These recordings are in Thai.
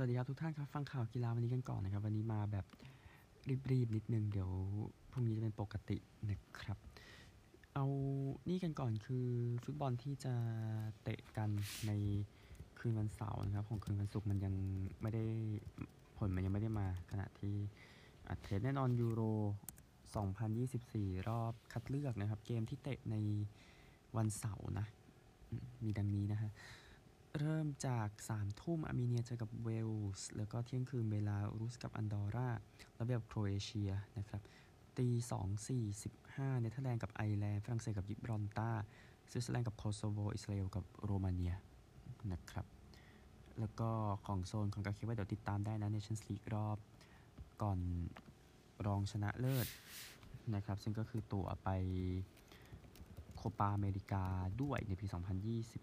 วัสดีครับทุกท่านครับฟังข่าวกีฬาวันนี้กันก่อนนะครับ วันนี้มาแบบรีบๆนิดนึงเดี๋ยวพรุ่งนี้จะเป็นปกตินะครับ เอานี่กันก่อนคือฟุตบอลที่จะเตะกันในคืนวันเสาร์นะครับ ของคืนวันศุกร์มันยังไม่ได้ผลมันยังไม่ได้มา ขณะที่อัดเทปแน่นอนยูโร 2024 รอบคัดเลือกนะครับ เกมที่เตะในวันเสาร์นะ มีดังนี้นะฮะ เริ่มจาก 3 ทุ่มอาร์เมเนียเจอกับเวลส์ แล้วก็เที่ยงคืนเบลารุสกับอันดอร์ราลัตเวียโครเอเชียนะครับตี2 4 15เนเธอร์แลนด์กับไอร์แลนด์ฝรั่งเศสกับยิบรอลตาร์สวิตเซอร์แลนด์กับโคโซโวอิสราเอลกับโรมาเนียนะครับแล้วก็ของโซนคอนคาแคฟว่าเดี๋ยวติดตามได้นะ Nations League รอบก่อนรองชนะเลิศนะครับ ซึ่งก็คือตั๋วไป โคปาอเมริกาด้วยในปี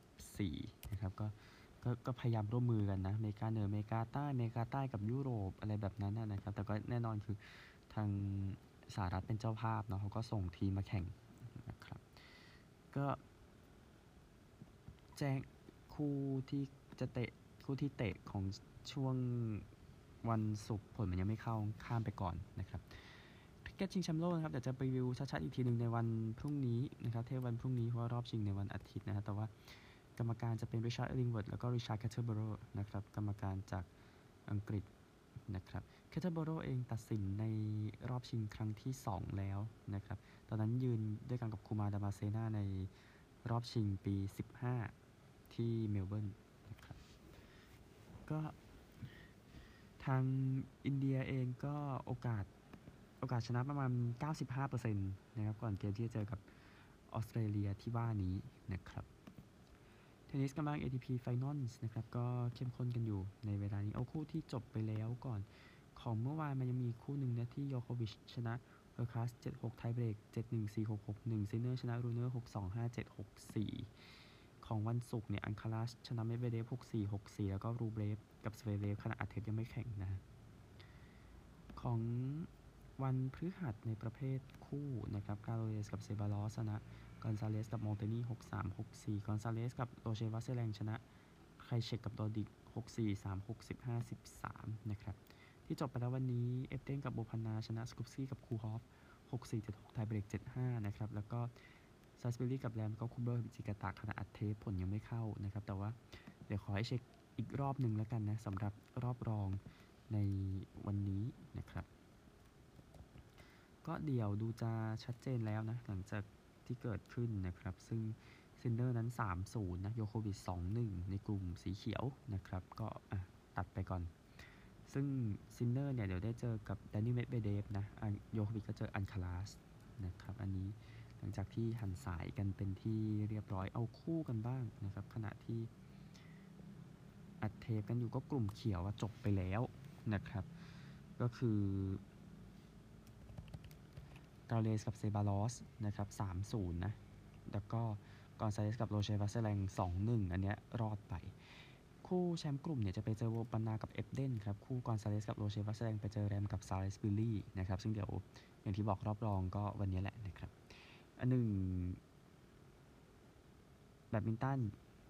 2024 นะครับก็ก็ก็พยายามร่วมมือกันนะอเมริกาเหนืออเมริกาใต้อเมริกาใต้กับยุโรปอะไรแบบนั้นนะครับ แต่ก็แน่นอนคือทางสหรัฐเป็นเจ้าภาพเนาะเขาก็ส่งทีมมาแข่งนะครับ ก็แจ้งคู่ที่จะเตะคู่ที่เตะของช่วงวันศุกร์ผลมันยังไม่เข้าข้ามไปก่อนนะครับ คริกเก็ตชิงแชมป์โลกนะครับเดี๋ยวจะพรีวิวชัดๆอีกทีหนึ่งในวันพรุ่งนี้นะครับเทวันพรุ่งนี้เพราะว่ารอบชิงในวันอาทิตย์นะครับแต่ว่ากรรมการจะเป็นริชาร์ดอิลลิงเวิร์ธแล้วก็ริชาร์ดเคทเทิลโบโรห์นะครับกรรมการจากอังกฤษนะครับเคทเทิลโบโรห์เองตัดสินในรอบชิงครั้งที่ 2 แล้วนะครับตอนนั้นยืนด้วยกันกับกุมาร์ธรรมเสนาในรอบชิงปี 15 ที่เมลเบิร์นนะครับก็ทางอินเดียเองก็โอกาส โอกาสชนะประมาณ 95%นะครับก่อนเกมที่จะเจอกับออสเตรเลียที่ว่านี้นะครับเทนนิสกำลัง ATP Finals นะครับก็เข้มข้นกันอยู่ในเวลานี้ เอาคู่ที่จบไปแล้วก่อนของเมื่อวานมันยังมีคู่หนึ่งนะที่ยอโควิชชนะเฮอร์คัซ7-6 ไทเบรก 7-1 4-6 6-1ซินเนอร์ชนะรูเนอร์6-2 5-7 6-4 ของวันศุกร์เนี่ย อัลคาราซชนะเมดเวเดฟ6-4 6-4 แล้วก็รูเบลฟกับสเวเรฟขณะอัดเทปยังไม่แข่งนะ ของ วันพฤหัสในประเภทคู่นะครับกาโรเลสกับเซบาลอสชนะกอนซาเลสกับมอลเตนี่6 3 6 4กสี่คอนซาเลสกับโรเชวัสเซแรงชนะไคเชกกับโดดิก6 4 3 6 15 13นะครับที่จบไปแล้ววันนี้เอฟเดนกับโบพันนาชนะสกุปซี่กับคูฮอฟ6 4 7 6ไทยเบรก75นะครับแล้วก็ซาสเบอรี่กับแรมก็คูเบอร์จิกาตะขณะอัดเทปผลยังไม่เข้านะครับแต่ว่าเดี๋ยวขอให้เช็คอีกรอบหนึ่งแล้วกันนะสำหรับรอบรองในวันนี้นะครับ ก็เดี๋ยวดูจะชัดเจนแล้วนะหลังจากที่เกิดขึ้นนะครับ ซึ่งซินเนอร์นั้น 3-0 นะ ยอโควิช2-1 ในกลุ่มสีเขียวนะครับ ก็ตัดไปก่อน ซึ่งซินเนอร์เนี่ย เดี๋ยวได้เจอกับดานีลเมดเวเดฟนะยอโควิชก็เจออัลคาราซนะครับ อันนี้หลังจากที่หั่นสายกันเป็นที่เรียบร้อยเอาคู่กันบ้างนะครับ ขณะที่อัดเทปกันอยู่ก็กลุ่มเขียวจบไปแล้วนะครับ ก็คือ กาเลสกับเซบาลอสนะครับ3-0นย์นะ แล้วก็กอนซาเลสกับโรเชวัสเซแรง2-1อันเนี้ยรอดไป คู่แชมป์กลุ่มเนี่ยจะไปเจอโวปันนากับเอฟเดนครับ คู่กอนซาเลสกับโรเชวัสเซแรงไปเจอแรมกับซาลิสบิวรี่นะครับ ซึ่งเดี๋ยวอย่างที่บอกรอบรองก็วันนี้แหละนะครับ อันหนึ่งแบดมินตัน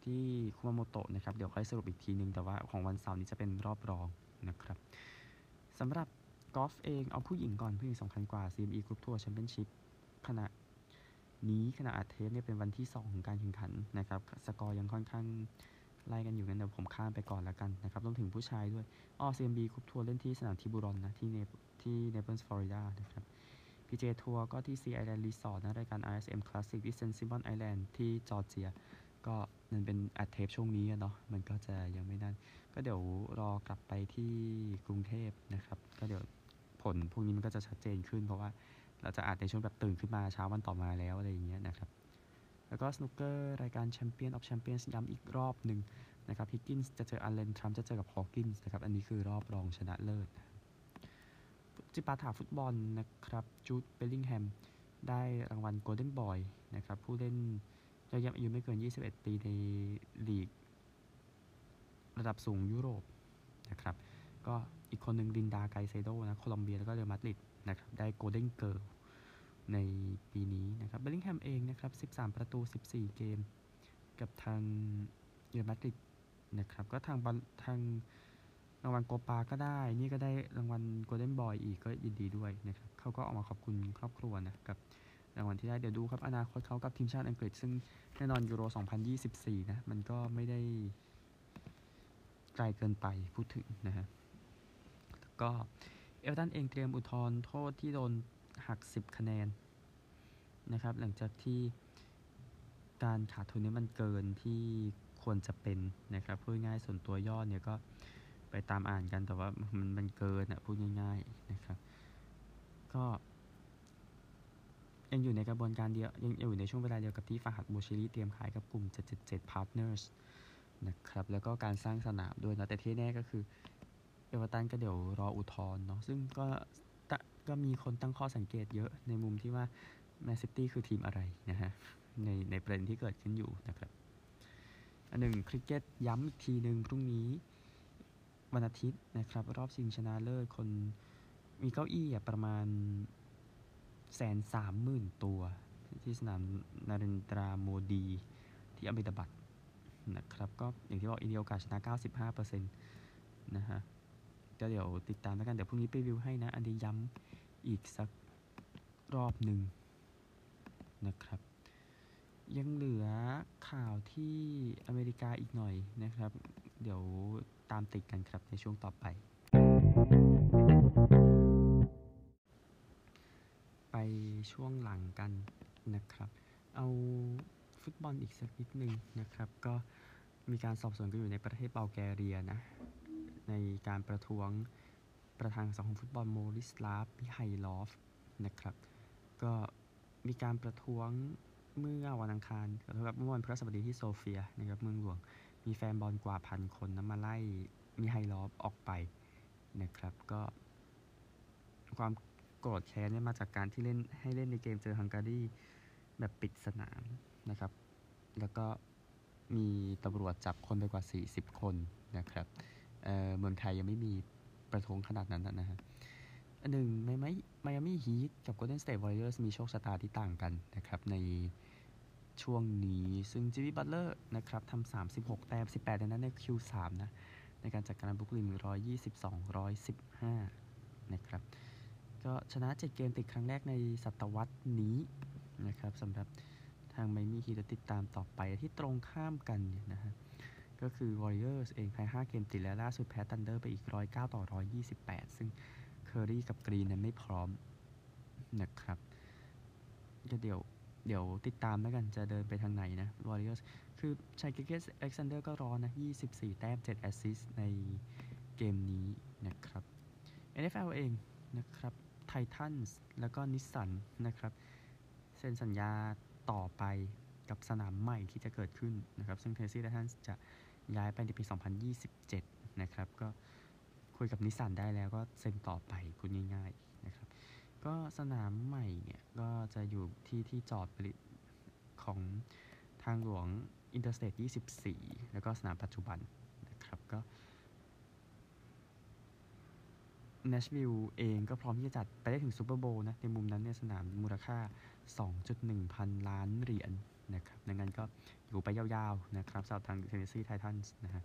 ที่คุมาโมโตะนะครับ เดี๋ยวค่อยสรุปอีกทีนึง แต่ว่าของวันเสาร์นี้จะเป็นรอบรองนะครับสำหรับ กอล์ฟเองเอาผู้หญิงก่อน ผู้หญิงสำคัญกว่า CME Group Tour Championship ขณะนี้ขณะอัดเทปเนี่ยเป็นวันที่ 2 ของการแข่งขันนะครับ สกอร์ยังค่อนข้างไล่กันอยู่งั้นเดี๋ยวผมข้ามไปก่อนแล้วกันนะครับรวมถึงผู้ชายด้วยอ้อ CME Group Tour เล่นที่สนามทิบูรอนนะ ที่เนที่เนเปิลส์ฟลอริดานะครับ PGA Tour ก็ที่ Sea Island Resort นะ รายการ RSM Classic ที่ St. Simon Island ที่จอร์เจีย ก็นั่นเป็นอัดเทปช่วงนี้เนาะมันก็จะยังไม่นั่น ก็เดี๋ยวรอกลับไปที่กรุงเทพนะครับ ก็เดี๋ยว ผลพวกนี้มันก็จะชัดเจนขึ้น เพราะว่าเราจะอาจในช่วงแบบตื่นขึ้นมาเช้าวันต่อมาแล้วอะไรอย่างเงี้ยนะครับ แล้วก็สนุกเกอร์รายการแชมเปี้ยนออฟแชมเปี้ยนย้ำอีกรอบหนึ่งนะครับฮิกกินส์จะเจออัลเลนทรัมป์จะเจอกับฮอว์กินส์นะครับ อันนี้คือรอบรองชนะเลิศจิปาถาฟุตบอลนะครับจูดเบลลิงแฮมได้รางวัลโกลเด้นบอยนะครับผู้เล่นยอดเยี่ยมอายุไม่เกิน 21 ปีในลีก ระดับสูงยุโรปนะครับ ก็ อีกคนหนึ่งลินดาไกเซโดนะโคลอมเบียแล้วก็เรอัลมาดริดนะครับได้โกลเด้นเกิร์ลในปีนี้นะครับเบลลิงแฮมเองนะครับ 13 ประตู 14 เกม กับทางเรอัลมาดริดนะครับก็ทางทางรางวัลโกปาก็ได้ นี่ก็ได้รางวัลโกลเด้นบอยอีกก็ยินดีด้วยนะครับเขาก็ออกมาขอบคุณครอบครัวนะกับรางวัลที่ได้เดี๋ยวดูครับอนาคตเขากับทีมชาติอังกฤษ ซึ่งแน่นอนยูโร 2024 นะ มันก็ไม่ได้ไกลเกินไปพูดถึงนะฮะ ก็เอลตันเองเตรียมอุทธรณ์โทษที่โดนหัก 10 คะแนนนะครับ หลังจากที่การขาดทุนนี้มันเกินที่ควรจะเป็นนะครับพูดง่ายส่วนตัวยอดเนี่ยก็ไปตามอ่านกันแต่ว่ามันมันเกินอะพูดง่ายๆนะครับก็ยังอยู่ในกระบวนการเดียวยังอยู่ในช่วงเวลาเดียวกับที่ฟาหัดโบชิริเตรียมขายกับกลุ่ม 777 Partners นะครับแล้วก็การสร้างสนามด้วยนะแต่ที่แน่ก็คือ เอเวอร์ตันก็เดี๋ยวรออุทธรณ์เนาะซึ่งก็ก็มีคนตั้งข้อสังเกตเยอะในมุมที่ว่าแมนซิตี้คือทีมอะไรนะฮะในในประเด็นที่เกิดขึ้นอยู่นะครับอันหนึ่งคริกเก็ตย้ำอีกทีหนึ่งพรุ่งนี้วันอาทิตย์นะครับ รอบชิงชนะเลิศคนมีเก้าอี้ประมาณแสนสามหมื่นตัว ที่สนามนเรนทราโมดี ที่อาเมดาบัดนะครับ ก็อย่างที่บอกอินเดียโอกาสชนะ 95%นะฮะ ก็เดี๋ยวติดตามแล้วกัน เดี๋ยวพรุ่งนี้ไปวิวให้นะ อันนี้ย้ำอีกสักรอบหนึ่งนะครับ ยังเหลือข่าวที่อเมริกาอีกหน่อยนะครับ เดี๋ยวตามติดกันครับในช่วงต่อไป ไปช่วงหลังกันนะครับ เอาฟุตบอลอีกสักนิดหนึ่งนะครับ ก็มีการสอบสวนกันอยู่ในประเทศบัลแกเรียนะ ในการประท้วงประธานสมาคมฟุตบอลบอริสลาฟมิไฮลอฟนะครับ ก็มีการประท้วงเมื่อวันอังคารครับเมื่อวันพฤหัสบดีที่โซเฟียนะครับเมืองหลวง มีแฟนบอลกว่าพันคนนะมาไล่มิไฮลอฟออกไปนะครับ ก็ความโกรธแค้นเนี่ยมาจากการที่เล่นให้เล่นในเกมเจอฮังการีแบบปิดสนามนะครับ แล้วก็มีตำรวจจับคนไปกว่า 40 คนนะครับ เเมืองไทยยังไม่มีประท้วงขนาดนั้นนะฮะอันหนึ่งไม่ไม่ไมอามี่ฮีทกับ Golden State Warriors มีโชคชะตาที่ต่างกันนะครับ ในช่วงนี้ซึ่งจิมี่บัตเลอร์นะครับทำ36แต้ม18ในนั้นใน Q3 นะ ในการจัดการบรูกลิน122 115นะครับ ก็ชนะ7เกมติดครั้งแรกในศตวรรษนี้นะครับสำหรับทางไมอามี่ฮีตจะติดตามต่อไปที่ตรงข้ามกันเนี่ยนะฮะ ก็คือ Warriors เองแพ้ 5 เกมติดแล้วล่าสุดแพ้ตันเดอร์ไปอีก 109 ต่อ 128 ซึ่งเคอรี่กับกรีนนั้นไม่พร้อมนะครับก็เดี๋ยวเดี๋ยวติดตามแล้วกันจะเดินไปทางไหนนะ Warriors คือชายกิลเจียสอเล็กซานเดอร์ก็ร้อนนะ 24 แต้ม 7 แอสซิสต์ในเกมนี้นะครับ NFL เองนะครับไททันส์แล้วก็นิสสันนะครับ เซ็นสัญญาต่อไปกับสนามใหม่ที่จะเกิดขึ้นนะครับ ซึ่งเทนเนสซีไททันส์จะ ย้ายไปในปี 2027 นะครับ ก็คุยกับนิสสันได้แล้วก็เซ็นต่อไปพูดง่ายๆนะครับ ก็สนามใหม่เนี่ย ก็จะอยู่ที่ที่จอดผลิตของทางหลวง Interstate 24 แล้วก็สนามปัจจุบันนะครับก็เนชวิลเองก็พร้อมที่จะจัดไปได้ถึงซูเปอร์โบวล์นะ ในมุมนั้นเนี่ยสนามมูลค่า 2.1 พันล้านเหรียญ นะครับดังนั้นก็อยู่ไปยาวๆนะครับสำหรับทางเทนเนสซีไททันส์นะฮะ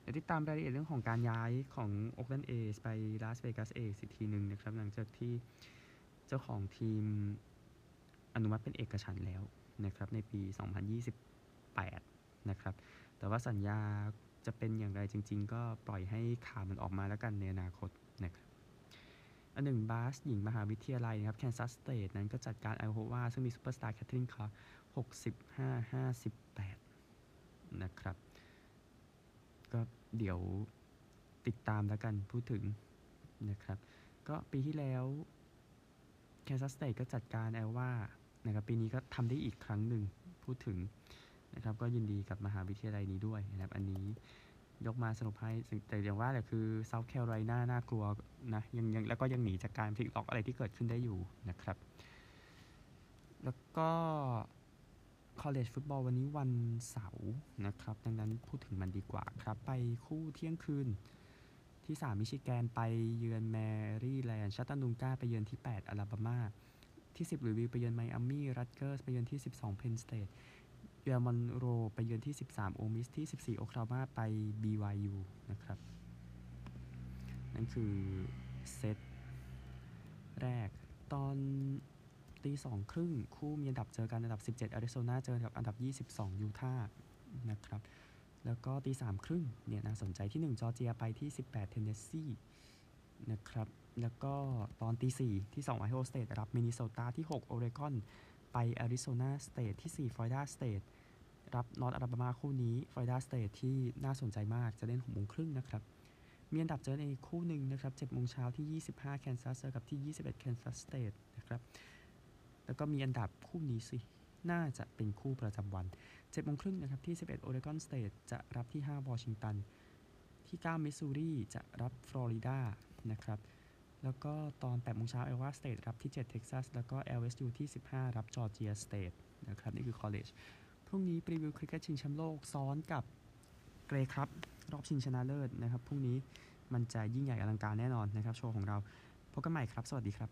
เดี๋ยวติดตามรายละเอียดเรื่องของการย้ายของโอ k ก a n d เอสไปลาสเวกัสเอสอีกทีหนึ่งนะครับหลังจากที่เจ้าของทีมอนุมัติเป็นเอกฉันท์แล้วนะครับในปี 2028 นะครับ แต่ว่าสัญญาจะเป็นอย่างไรจริง ๆ ก็ปล่อยให้ข่าวมันออกมาแล้วกันในอนาคต อันหนึ่งบาสหญิงมหาวิทยาลัยนะครับแคนซัสสเตทนั้นก็จัดการไอโอวาซึ่งมีซูเปอร์สตาร์เคทลินคลาร์ก65 58นะครับ ก็เดี๋ยวติดตามแล้วกันพูดถึงนะครับ ก็ปีที่แล้วแคนซัสสเตทก็จัดการไอโอวานะครับปีนี้ก็ทำได้อีกครั้งหนึ่งพูดถึงนะครับ ก็ยินดีกับมหาวิทยาลัยนี้ด้วยนะครับ อันนี้ ยกมาสรุปให้แต่อย่างว่าแหละคือเซาท์แคโรไลนาน่ากลัวนะยังยังแล้วก็ยังหนีจากการพลิกล็อกอะไรที่เกิดขึ้นได้อยู่นะครับ แล้วก็ college ฟุตบอลวันนี้วันเสาร์นะครับ ดังนั้นพูดถึงมันดีกว่าครับ ไปคู่เที่ยงคืนที่ 3 มิชิแกนไปเยือนแมรี่แลนด์ชัตตันดุงกาไปเยือนที่ 8 อลาบามา ที่ 10 หลุยส์วิลล์ไปเยือนไมอามี่ รัตเกอร์ส ไปเยือนที่ 12 เพนสเตท ยูแอลมอนโรไปเยือนที่ 13 โอลมิสที่ 14 โอคลาโฮมาไป BYU นะครับ นั่นคือเซตแรก ตอนตีสองครึ่งคู่มีอันดับเจอกันอันดับ 17อาริโซนาเจอกับอันดับ 22 ยูทาห์นะครับ แล้วก็ตีสามครึ่งเนี่ยน่าสนใจที่ 1 จอร์เจียไปที่ 18 เทนเนสซีนะครับ แล้วก็ตอนตีสี่ที่2โอไฮโอสเตทรับมินนิโซตาที่ 6 โอเรกอน ไปอาริโซนาสเตทที่4ฟลอริดาสเตทรับนอร์ทอลาบามาคู่นี้ฟลอริดาสเตทที่น่าสนใจมากจะเล่น6โมงครึ่งนะครับมีอันดับเจอในคู่หนึ่งนะครับ7โมงเช้าที่ 25แคนซัสเจอกับที่ 21แคนซัสสเตทนะครับ แล้วก็มีอันดับคู่นี้สิ น่าจะเป็นคู่ประจำวัน7โมงครึ่งนะครับที่ 11โอเรกอนสเตทจะรับที่5วอชิงตันที่9มิสซูรีจะรับฟลอริดานะครับ แล้วก็ตอน8โมงเช้าไอโอวาสเตทรับที่ 7 เท็กซัส แล้วก็ LSU ที่ 15 รับจอร์เจียสเตทนะครับ นี่คือ college พรุ่งนี้ preview คริกเก็ตชิงแชมป์โลก ซ้อนกับเกรครับ รอบชิงชนะเลิศนะครับ พรุ่งนี้มันจะยิ่งใหญ่อลังการแน่นอนนะครับ โชว์ของเรา พบกันใหม่ครับ สวัสดีครับ